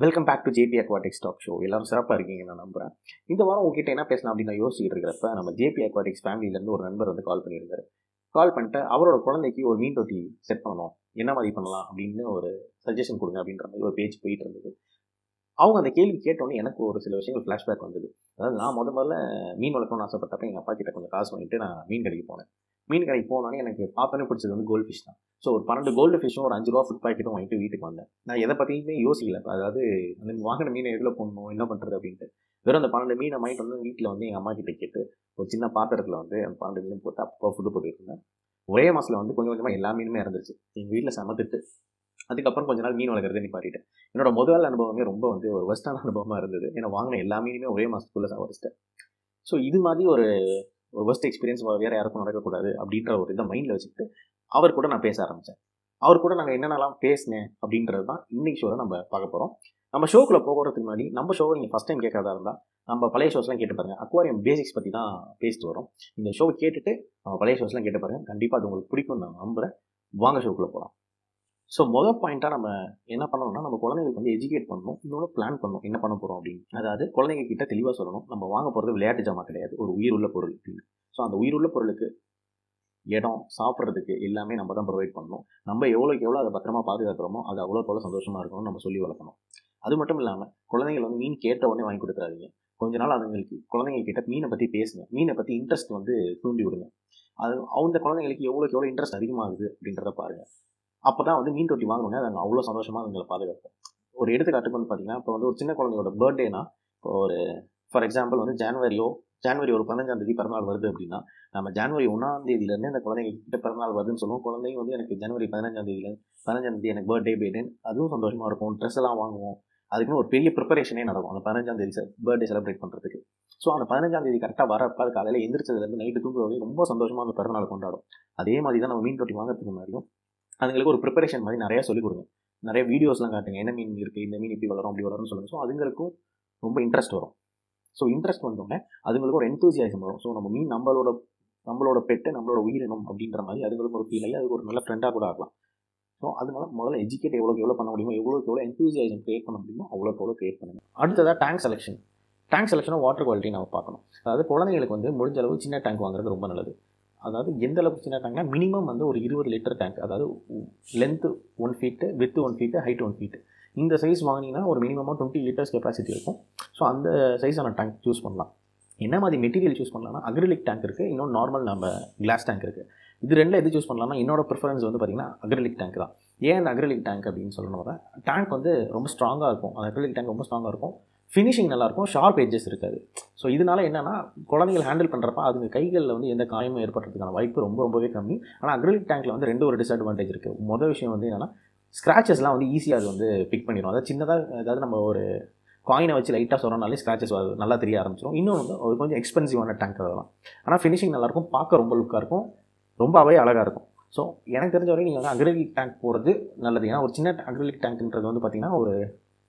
Welcome back to JP Aquatics talk show எல்லாரும் சிறப்பாக இருக்கீங்க நான் நம்புறேன். இந்த வாரம் உங்ககிட்ட என்ன பேசலாம் அப்படின்னு நான் யோசிச்சுட்டு இருக்கிறப்ப நம்ம ஜேபி அக்வாட்டிக்ஸ் ஃபேமிலியிலேருந்து ஒரு நண்பர் வந்து கால் பண்ணியிருந்தாரு. கால் பண்ணிட்டு அவரோட குழந்தைக்கு ஒரு மீன் தொட்டி செட் பண்ணணும். என்ன மாதிரி பண்ணலாம் அப்படின்னு ஒரு சஜஷன் கொடுங்க அப்படின்ற மாதிரி ஒரு பேஜ் போயிட்டு இருந்தது. அவங்க அந்த கேள்வி கேட்டோன்னே எனக்கு ஒரு சில விஷயங்கள் ஃப்ளாஷ்பேக் வந்தது. அதாவது நான் முத முதல்ல மீன் வளர்க்கணும்னு ஆசைப்பட்டப்ப எங்கள் அப்பா கிட்ட கொஞ்சம் காசு வாங்கிட்டு நான் மீன் கடைக்கு போனேன். மீன் கடைக்கு போனோன்னே எனக்கு பார்த்தோன்னே பிடிச்சது வந்து கோல்டு ஃபிஷ் தான். ஸோ ஒரு பன்னெண்டு கோல்டு ஃபிஷ்ஷும் ஒரு அஞ்சு ரூபா ஃபுட் பாக்கெட்டும் வாங்கிட்டு வீட்டுக்கு வந்தேன். நான் எதை பற்றியுமே யோசிக்கல. அதாவது அந்த வாங்கின மீனை எதில் போடணும் என்ன பண்ணுறது அப்படின்ட்டு. வெறும் அந்த பன்னெண்டு மீனை வாங்கிட்டு வந்து வீட்டில் வந்து எங்கள் அம்மா கிட்ட கேட்டு ஒரு சின்ன பாத்திரத்தில் வந்து அந்த பன்னெண்டு மீன் போட்டு அப்போ ஃபுட்டு போட்டுட்டு இருந்தேன். ஒரே மாதத்தில் வந்து கொஞ்சம் கொஞ்சமாக எல்லா மீனுமே இறந்துருச்சு. எங்கள் வீட்டில் சமத்துட்டு அதுக்கப்புறம் கொஞ்ச நாள் மீன் வளர்க்குறதே நிப்பாட்டிட்டேன். என்னோட முதல் அனுபவமே ரொம்ப வந்து ஒரு வெஸ்டான அனுபவமாக இருந்தது. ஏன்னா வாங்கின எல்லா மீனுமே ஒரே மாதத்துக்குள்ளே சாவடிச்சிட்டேன் ஸோ இது மாதிரி ஒரு ஒரு ஃபஸ்ட் எக்ஸ்பீரியன்ஸ் வேறு யாருக்கும் நடக்கக்கூடாது அப்படின்ற ஒரு இதை மைண்டில் வச்சுக்கிட்டு அவர் கூட நான் பேச ஆரம்பித்தேன் அவர் கூட நாங்கள் என்னென்னலாம் பேசினேன் அப்படின்றது தான் இன்னைக்கு ஷோவில் நம்ம பார்க்க போகிறோம் நம்ம ஷோக்குள்ளே போகிறதுக்கு முன்னாடி நம்ம ஷோவை நீங்கள் ஃபஸ்ட் டைம் கேட்கறதா இருந்தால் நம்ம பழைய ஷோஸ்லாம் கேட்டு பாருங்கள் அக்வாரியம் பேசிக்ஸ் பற்றி தான் பேசிட்டு வரோம். இந்த ஷோவை கேட்டுட்டு நம்ம பழைய ஷோஸ்லாம் கேட்டு பாருங்கள் கண்டிப்பாக அது உங்களுக்கு பிடிக்கும் நான் நம்புகிறேன் வாங்க ஷோக்குள்ளே போகலாம் ஸோ முதல் பாயிண்ட்டாக நம்ம என்ன பண்ணணும்னா நம்ம குழந்தைங்களுக்கு வந்து எஜுகேட் பண்ணணும். இன்னொன்று பிளான் பண்ணணும். என்ன பண்ண போகிறோம் அப்படின்னு. அதாவது குழந்தைங்க கிட்ட தெளிவாக சொல்லணும். நம்ம வாங்க போகிறது விளையாட்டு ஜாமா கிடையாது. ஒரு உயிர் உள்ள பொருள் அப்படின்னு. ஸோ அந்த உயிர் உள்ள பொருளுக்கு இடம் சாப்பிட்றதுக்கு எல்லாமே நம்ம தான் ப்ரொவைட் பண்ணணும். நம்ம எவ்வளோக்கு எவ்வளோ அதை பத்திரமா பாதுகாக்கிறோமோ அது அவ்வளோ எவ்வளோ சந்தோஷமாக இருக்கணும்னு நம்ம சொல்லி வளர்க்கணும். அது மட்டும் இல்லாமல் குழந்தைகள் வந்து மீன் கேட்ட உடனே வாங்கி கொடுத்துறாதீங்க கொஞ்ச நாள் அதுங்களுக்கு குழந்தைங்க கிட்ட மீனை பற்றி பேசுங்க. மீனை பற்றி இன்ட்ரெஸ்ட் வந்து தூண்டி விடுங்க. அது அந்த குழந்தைங்களுக்கு எவ்வளோக்கு எவ்வளோ இன்ட்ரெஸ்ட் அதிகமாகுது அப்படின்றத பாருங்கள் அப்போ தான் வந்து மீன் தொட்டி வாங்குவாங்க அது அவ்வளோ சந்தோஷமாக எங்களை பாதுகாப்போம். ஒரு எடுத்துக்காட்டுக்கு வந்து பார்த்தீங்கன்னா இப்போ வந்து ஒரு சின்ன குழந்தையோட பர்த்டேனா இப்போ ஒரு ஃபார் எக்ஸாம்பிள் வந்து ஜான்வரியோ ஜான்வரி ஒரு பதினஞ்சாம் தேதி பிறந்தநாள் வருது அப்படின்னா நம்ம ஜான்வரி ஒன்றாம் தேதியிலேருந்து அந்த குழந்தைங்க கிட்ட பிறந்தநாள் வருதுன்னு சொல்லுவோம் குழந்தைங்க வந்து எனக்கு ஜனவரி பதினஞ்சாம் தேதியில பதினஞ்சாம் தேதி எனக்கு பர்த்டே போயிட்டேன் அதுவும் சந்தோஷமாக இருக்கும். ட்ரெஸ் எல்லாம் வாங்குவோம். அதுக்குன்னு ஒரு பெரிய ப்ரிப்பரேஷனே நடக்கும். அந்த பதினஞ்சாம் தேதி பர்த்டே செலிப்ரேட் பண்ணுறதுக்கு ஸோ அந்த பதினஞ்சாம் தேதி கரெக்டாக வரப்போ அது காலையில் எந்திரிச்சதுலேருந்து நைட்டு தூங்குறது ரொம்ப சந்தோஷமாக அந்த பிறந்தநாள் கொண்டாடும். அதே மாதிரி தான் நம்ம மீன் தொட்டி வாங்குறதுக்கு முன்னாடியும் அதுங்களுக்கு ஒரு ப்ரிப்பரேஷன் மாதிரி நிறையா சொல்லிக் கொடுங்க. நிறைய வீடியோஸ்லாம் காட்டுங்க. என்ன மீன் இருக்குது இந்த மீன் இப்படி வளரும் அப்படி வளரும்னு சொல்லுங்கள் ஸோ அதுங்களுக்கும் ரொம்ப இன்ட்ரெஸ்ட் வரும். ஸோ இன்ட்ரெஸ்ட் வந்தோடனே அதுங்களுக்கு ஒரு என்தூசியாசம் வரும். ஸோ நம்ம மீன் நம்மளோட நம்மளோட பெட்டு நம்மளோட உயிரினம் அப்படின்ற மாதிரி அதுங்களுக்கு ஒரு ஃபீல் ஆகி அதுக்கு ஒரு நல்ல ஃப்ரெண்டாக கூட ஆகலாம். ஸோ அதனால முதல்ல எஜுகேட் எவ்வளோக்கு எவ்வளோ பண்ண முடியுமோ எவ்வளோக்கு எவ்வளோ என்தூசியாசம் க்ரியேட் பண்ண முடியுமோ அவ்வளோக்கு எவ்வளோ க்ரியேட் பண்ணுங்க. அடுத்ததாக டேங்க் செலெக்ஷன் டேங்க் செலெக்ஷனாக வாட்டர் குவாலிட்டி நம்ம பார்க்கணும். அதாவது குழந்தைங்களுக்கு வந்து முடிஞ்ச அளவு சின்ன டேங்க் வாங்குறது ரொம்ப நல்லது. அதாவது எந்த அளவுக்கு சின்ன டேங்க்னா மினிமம் வந்து ஒரு இருபது லிட்டர் டேங்க் அதாவது length one feet width one feet height one feet இந்த சைஸ் வாங்கினீங்கன்னா ஒரு மினிமமாக டுவெண்ட்டி லிட்டர்ஸ் கெப்பாசிட்டி இருக்கும். ஸோ அந்த சைஸான டேங்க் சூஸ் பண்ணலாம். என்ன மாதிரி மெட்டீரியல் சூஸ் பண்ணலாம்னா அக்ரிலிக் டேங்க் இருக்குது இன்னொன்று நார்மல் நம்ம கிளாஸ் டேங்க் இருக்குது இது ரெண்டில் எது சூஸ் பண்ணலாம்னா என்னோட ப்ரிஃபரன்ஸ் வந்து பார்த்திங்கன்னா அக்ரிலிக் டேங்க் தான். ஏன் அந்த அக்ரிலிக் டேங்க் அப்படின்னு சொல்லணும் டேங்க் வந்து ரொம்ப ஸ்ட்ராங்காக இருக்கும். அந்த அக்ரிலிக் டேங்க் ரொம்ப ஸ்ட்ராங்காக இருக்கும். ஃபினிஷிங் நல்லாயிருக்கும் ஷார்ப் எட்ஜஸ் இருக்காது. ஸோ இதனால் என்னென்னா குழந்தைகள் ஹேண்டில் பண்ணுறப்ப அதுங்க கைகளில் வந்து எந்த காயமும் ஏற்படுறதுக்கான வாய்ப்பு ரொம்ப ரொம்பவே கம்மி. ஆனால் அக்ரிலிக் டேங்க்கில் வந்து ரெண்டு ஒரு டிஸ்அட்வான்டேஜ் இருக்குது மொதல் விஷயம் வந்து என்னென்னா ஸ்க்ராச்சஸ்லாம் வந்து ஈஸியாக அது வந்து பிக் பண்ணிடும் அதாவது சின்னதாக ஏதாவது நம்ம ஒரு காயினை வச்சு லைட்டாக சொன்னாலே ஸ்க்ராச்சஸ் நல்லா தெரிய ஆரம்பிச்சிடும் இன்னொன்று வந்து அது கொஞ்சம் எக்ஸ்பென்சிவான டேங்க் அதெல்லாம். ஆனால் ஃபினிஷிங் நல்லாயிருக்கும் பார்க்க ரொம்ப லுக்காக இருக்கும் ரொம்பவே அழகாக இருக்கும். ஸோ எனக்கு தெரிஞ்ச வரைக்கும் நீங்கள் வந்து அக்ரலிக் டேங்க் போகிறது நல்லது. ஏன்னா ஒரு சின்ன அக்ரலிக் டேங்க்ன்றது வந்து பார்த்திங்கன்னா ஒரு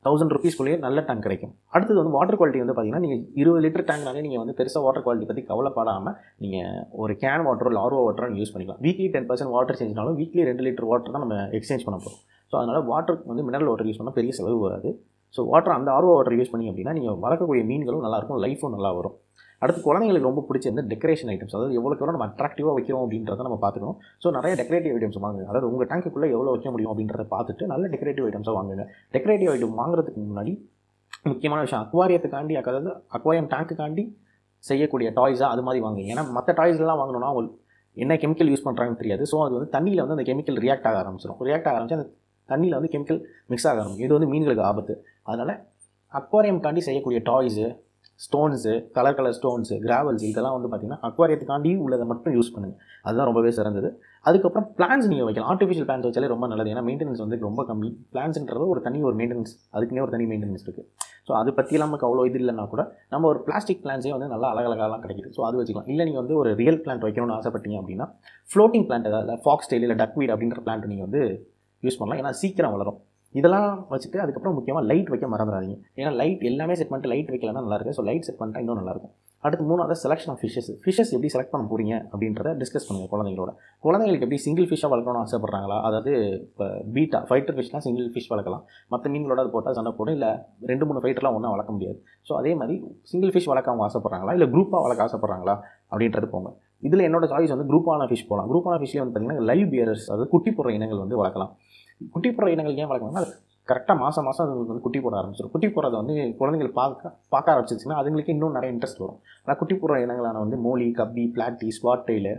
தௌசண்ட் ருபீஸ்க்குள்ளேயே நல்ல டேங்க் கிடைக்கும். அடுத்தது வந்து வாட்டர் குவாலிட்டி வந்து பார்த்தீங்கன்னா நீங்கள் இருபது லிட்டர் டேங்க்னாலே நீங்கள் வந்து பெருசாக வாட்டர் குவாலிட்டி பற்றி கவலைப்படாமல் நீங்கள் ஒரு கேன் வாட்டரோ இல்லை ஆர்ஓ வாட்டரோ யூஸ் பண்ணிக்கலாம். வீக்லி டென் பர்சன்ட் வாட்டர் சேஞ்ச்னாலும் வீக்லி ரெண்டு லிட்டர் வாட்டர் தான் நம்ம எக்ஸ்சேஞ்ச் பண்ண போகிறோம் ஸோ அதனால் வாட்டர் வந்து மினரல் வாட்டர் யூஸ் பண்ணால் பெரிய செலவு வராது. ஸோ வாட்டர் அந்த ஆர்வோ வாட்டர் யூஸ் பண்ணி அப்படின்னா நீங்கள் வளர்க்கக்கூடிய மீன்களும் நல்லாயிருக்கும் லைஃபும் நல்லா வரும். அடுத்து குழந்தைங்களுக்கு ரொம்ப பிடிச்ச இந்த டெக்கரேஷன் ஐட்டம்ஸ் அதாவது எவ்வளோக்கு எவ்வளோ நம்ம அட்ராக்டிவாக வைக்கிறோம் அப்படின்றத நம்ம பார்த்துக்கணும். ஸோ நிறைய டெக்கரேட்டிவ் ஐட்டம்ஸ் வாங்குங்க. அதாவது உங்கள் டேங்க்குள்ளே எவ்வளோ வைக்க முடியும் அப்படின்றத பார்த்துட்டு நல்ல டெக்கரேட்டிவ் ஐட்டம்ஸாக வாங்குங்க. டெக்கரேட்டிவ் ஐட்டம் வாங்குறதுக்கு முன்னாடி முக்கியமான விஷயம் அக்வாரியத்துக்காண்டி அதாவது அக்வாரியம் டேங்க்குக்காண்டி செய்யக்கூடிய டாய்ஸாக அது மாதிரி வாங்குங்க. ஏன்னா மற்ற டாய்ஸ்லாம் வாங்கணும்னா என்ன கெமிக்கல் யூஸ் பண்ணுறாங்கன்னு தெரியாது. ஸோ அது வந்து தண்ணியில் வந்து அந்த கெமிக்கல் ரியாக்ட் ஆக ஆரம்பிச்சிடும் ரியாக்ட் ஆக ஆரம்பிச்சு அந்த தண்ணியில் வந்து கெமிக்கல் மிக்ஸ் ஆக ஆரம்பிக்கும். இது வந்து மீன்களுக்கு ஆபத்து. அதனால் அக்வாரியம்காண்டி செய்யக்கூடிய toys stones colour colour stones gravels இதெல்லாம் வந்து பார்த்திங்கன்னா அக்வாரியத்துக்காண்டி உள்ளதை மட்டும் யூஸ் பண்ணுங்கள் அதுதான் ரொம்பவே சிறந்தது. அதுக்கப்புறம் பிளான்ஸ் நீங்கள் வைக்கலாம். ஆர்டிஃபிஷியல் பிளான்ஸ் வச்சாலே ரொம்ப நல்லது. ஏன்னா மெயின்டெனன்ஸ் வந்து ரொம்ப கம்மி. பிளான்ஸ்ன்றது ஒரு தனி ஒரு மெயின்டெனன்ஸ் அதுக்குன்னே ஒரு தனி மெயின்டெனன்ஸ் இருக்குது ஸோ அதை பற்றி நமக்கு அவ்வளோ இது இல்லைனா கூட நம்ம ஒரு பிளாஸ்டிக் பிளான்ஸே வந்து நல்லா அழகழகாலாம் கிடைக்குது. ஸோ அது வச்சுக்கலாம். இல்லை நீங்கள் வந்து ஒரு ரியல் பிளான்ட் வைக்கணும்னு ஆசைப்பட்டீங்க அப்படின்னா ஃப்ளோட்டிங் பிளான்ட் ஏதாவது ஃபாக்ஸ் டெய்லி இல்லை டக்வீட் அப்படின்ற பிளான்ட் நீங்கள் வந்து யூஸ் பண்ணலாம். ஏன்னா சீக்கிரம் வளரும். இதெல்லாம் வச்சுட்டு அதுக்கப்புறம் முக்கியமாக லைட் வைக்க மறந்துடாதீங்க ஏன்னா லைட் எல்லாமே செட் பண்ணிட்டு லைட் வைக்கலன்னா நல்லாயிருக்கும் ஸோ லைட் செட் பண்ணிட்டா இன்னும் நல்லாயிருக்கும் அடுத்து மூணாவது செலெக்ஷன் ஆஃப் ஃபிஷஸ் ஃபிஷஸ் எப்படி செலக்ட் பண்ண போகிறீங்க அப்படின்றத டிஸ்கஸ் பண்ணுங்கள் குழந்தைங்களோட குழந்தைங்களுக்கு எப்படி சிங்கிள் ஃபிஷ்ஷாக வளர்க்கணும்னு ஆசைப்பட்றாங்களா? அதாவது இப்போ பீட்டா ஃபைட்டர் ஃபிஷ்னால் சிங்கிள் ஃபிஷ் வளர்க்கலாம். மற்ற மீன்களோட அது போட்டால் சண்டை போடும். இல்லை ரெண்டு மூணு ஃபைட்டர்லாம் ஒன்றா வளர்க்க முடியாது. ஸோ அதே மாதிரி சிங்கிள் ஃபிஷ் வளர்க்க அவங்க ஆசைப்பட்றாங்களா? இல்லை குரூப்பாக வளர்க்க ஆசைப்பட்றாங்களா? அப்படின்றது போங்க. இதில் என்னோட சாய்ஸ் வந்து குரூப்பான ஃபிஷ் போகலாம் குரூப்பான ஃபிஷ்லேயே வந்து பார்த்தீங்கன்னா லைவ் பியரர்ஸ் அதாவது குட்டி போடுற இனங்கள் வந்து வளர்க்கலாம். குட்டி போடுற இனங்கள் ஏன் வளர்க்கணும்னா அது கரெக்டாக மாதம் மாதம் அது வந்து குட்டி போட ஆரம்பிச்சிடும் குட்டி போடுறத வந்து குழந்தைகள் பார்க்க பார்க்க ஆரம்பிச்சிச்சுன்னா அதுங்களுக்கு இன்னும் நிறைய இன்ட்ரெஸ்ட் வரும். ஆனால் குட்டி போடுற இனங்களான வந்து மோலி கப்பி பிளாட்டி ஸ்வாட் டெய்லு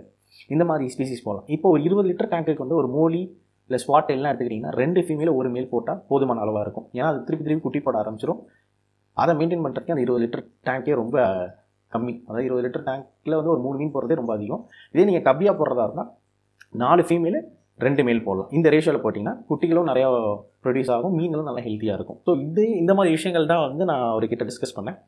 இந்த மாதிரி ஸ்பீசிஸ் போகலாம் இப்போ ஒரு இருபது லிட்டர் டேங்க்குக்கு வந்து ஒரு மோலி இல்லை ஸ்வாட் டெய்லாம் எடுத்துக்கிட்டிங்கன்னா ரெண்டு ஃபீமேல் ஒரு மேல் போட்டால் போதுமான அளவாக இருக்கும். ஏன்னா அது திருப்பி திருப்பி குட்டி போட ஆரம்பிச்சிடும் அதை மெயின்டைன் பண்ணுறதுக்கு அந்த இருபது லிட்டர் டேங்கே ரொம்ப கம்மி. அதாவது இருபது லிட்டர் டேங்க்கில் வந்து ஒரு மூணு மீன் போடுறதே ரொம்ப அதிகம். இதே நீங்கள் கப்பியாக போடுறதா இருந்தால் நாலு ஃபீமேலு ரெண்டு மேல் போடலாம். இந்த ரேஷியோவில் போட்டிங்கன்னா குட்டிகளும் நிறையா ப்ரொடியூஸ் ஆகும் மீன்களும் நல்லா ஹெல்த்தியாக இருக்கும். ஸோ இது இந்த மாதிரி விஷயங்கள் தான் வந்து நான் அவர்கிட்ட டிஸ்கஸ் பண்ணேன்.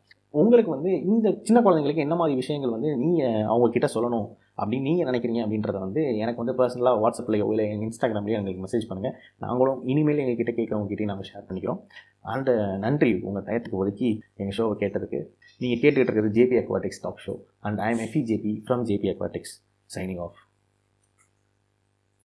உங்களுக்கு வந்து இந்த சின்ன குழந்தைங்களுக்கு என்ன மாதிரி விஷயங்கள் வந்து நீங்கள் அவங்கக்கிட்ட சொல்லணும் அப்படின்னு நீங்கள் நினைக்கிறீங்க அப்படின்றத வந்து எனக்கு வந்து பர்சனலாக வாட்ஸ்அப்லையோ இல்லை எங்கள் இன்ஸ்டாகிராம்லேயோ எங்களுக்கு மெசேஜ் பண்ணுங்கள் நாங்களும் இனிமேல் எங்ககிட்ட கேட்குறவங்ககிட்டயும் நாங்கள் ஷேர் பண்ணிக்கிறோம். அண்டு uh, நன்றி. உங்கள் டயத்துக்கு ஒதுக்கி எங்கள் ஷோவை கேட்டதுக்கு. நீங்கள் கேட்டுக்கிட்டு இருக்கிறது JP Aquatics talk show and I am FB JP from JP Aquatics signing off